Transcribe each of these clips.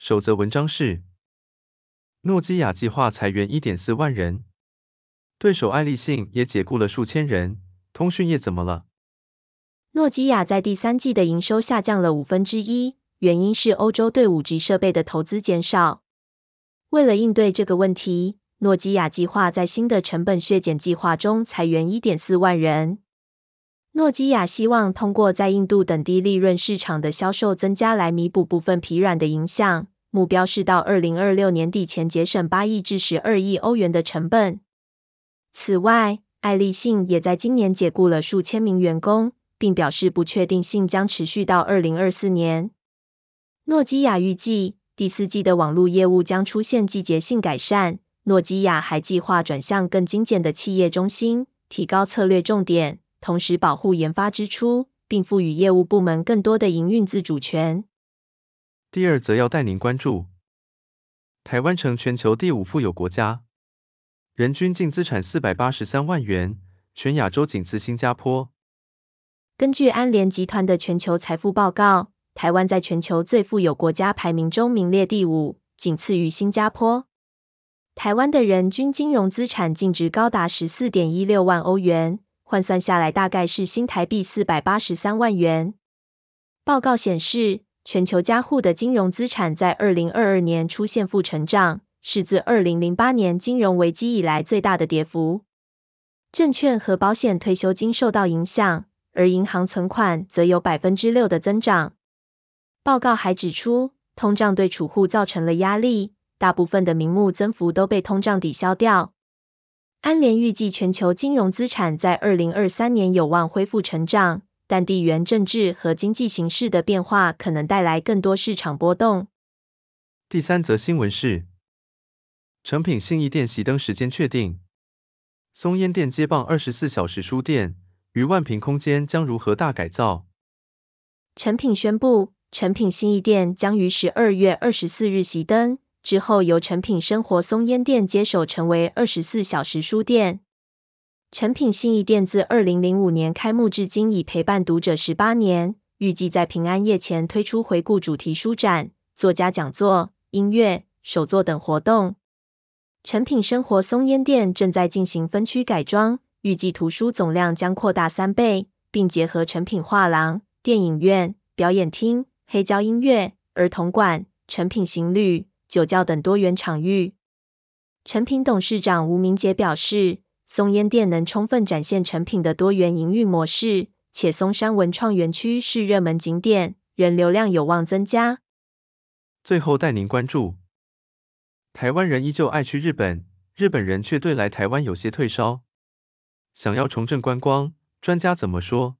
首则文章是：诺基亚计划裁员一点四万人，对手爱立信也解雇了数千人。通讯业怎么了？诺基亚在第三季的营收下降了五分之一，原因是欧洲对五 G 设备的投资减少。为了应对这个问题，诺基亚计划在新的成本削减计划中裁员一点四万人。诺基亚希望通过在印度等低利润市场的销售增加来弥补部分疲软的影响，目标是到二零二六年底前节省八亿至十二亿欧元的成本。此外，爱立信也在今年解雇了数千名员工，并表示不确定性将持续到二零二四年。诺基亚预计第四季的网络业务将出现季节性改善。诺基亚还计划转向更精简的企业中心，提高策略重点，同时保护研发支出，并赋予业务部门更多的营运自主权。第二则要带您关注，台湾成全球第五富有国家。人均净资产四百八十三万元，全亚洲仅次新加坡。根据安联集团的全球财富报告，台湾在全球最富有国家排名中名列第五，仅次于新加坡。台湾的人均金融资产净值高达十四点一六万欧元，换算下来大概是新台币四百八十三万元。报告显示，全球家户的金融资产在二零二二年出现负成长。是自二零零八年金融危机以来最大的跌幅。证券和保险退休金受到影响，而银行存款则有百分之六的增长。报告还指出，通胀对储户造成了压力，大部分的名目增幅都被通胀抵消掉。安联预计全球金融资产在二零二三年有望恢复成长，但地缘政治和经济形势的变化可能带来更多市场波动。第三则新闻是。诚品信义店熄灯时间确定，松烟店接棒二十四小时书店，逾万平空间将如何大改造？诚品宣布，诚品信义店将于十二月二十四日熄灯，之后由诚品生活松烟店接手，成为二十四小时书店。诚品信义店自二零零五年开幕至今，已陪伴读者十八年，预计在平安夜前推出回顾主题书展、作家讲座、音乐、手作等活动。诚品生活松烟店正在进行分区改装，预计图书总量将扩大三倍，并结合诚品画廊、电影院、表演厅、黑胶音乐、儿童馆、诚品行旅、酒窖等多元场域。诚品董事长吴明杰表示，松烟店能充分展现成品的多元营运模式，且松山文创园区是热门景点，人流量有望增加。最后带您关注。台湾人依旧爱去日本，日本人却对来台湾有些退烧。想要重振观光，专家怎么说？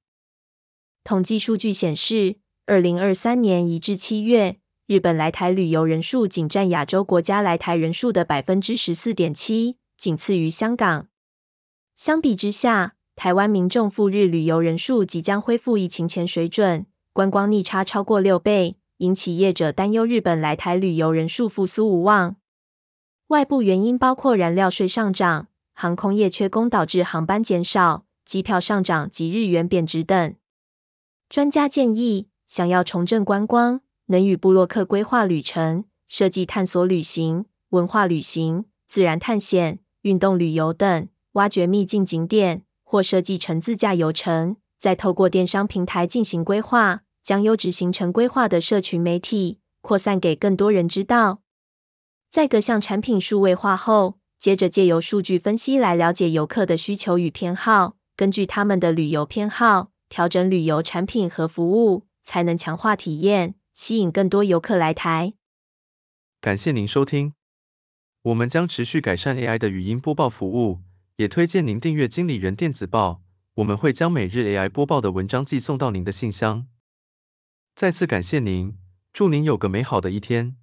统计数据显示，二零二三年一至七月，日本来台旅游人数仅占亚洲国家来台人数的百分之十四点七，仅次于香港。相比之下，台湾民众赴日旅游人数即将恢复疫情前水准，观光逆差超过六倍，引起业者担忧日本来台旅游人数复苏无望。外部原因包括燃料税上涨、航空业缺工导致航班减少、机票上涨及日元贬值等。专家建议，想要重振观光，能与部落客规划旅程，设计探索旅行、文化旅行、自然探险、运动旅游等，挖掘秘境景点，或设计成自驾游程，再透过电商平台进行规划，将优质行程规划的社群媒体扩散给更多人知道。在各项产品数位化后，接着借由数据分析来了解游客的需求与偏好，根据他们的旅游偏好，调整旅游产品和服务，才能强化体验，吸引更多游客来台。感谢您收听，我们将持续改善 AI 的语音播报服务，也推荐您订阅经理人电子报，我们会将每日 AI 播报的文章寄送到您的信箱。再次感谢您。祝您有个美好的一天。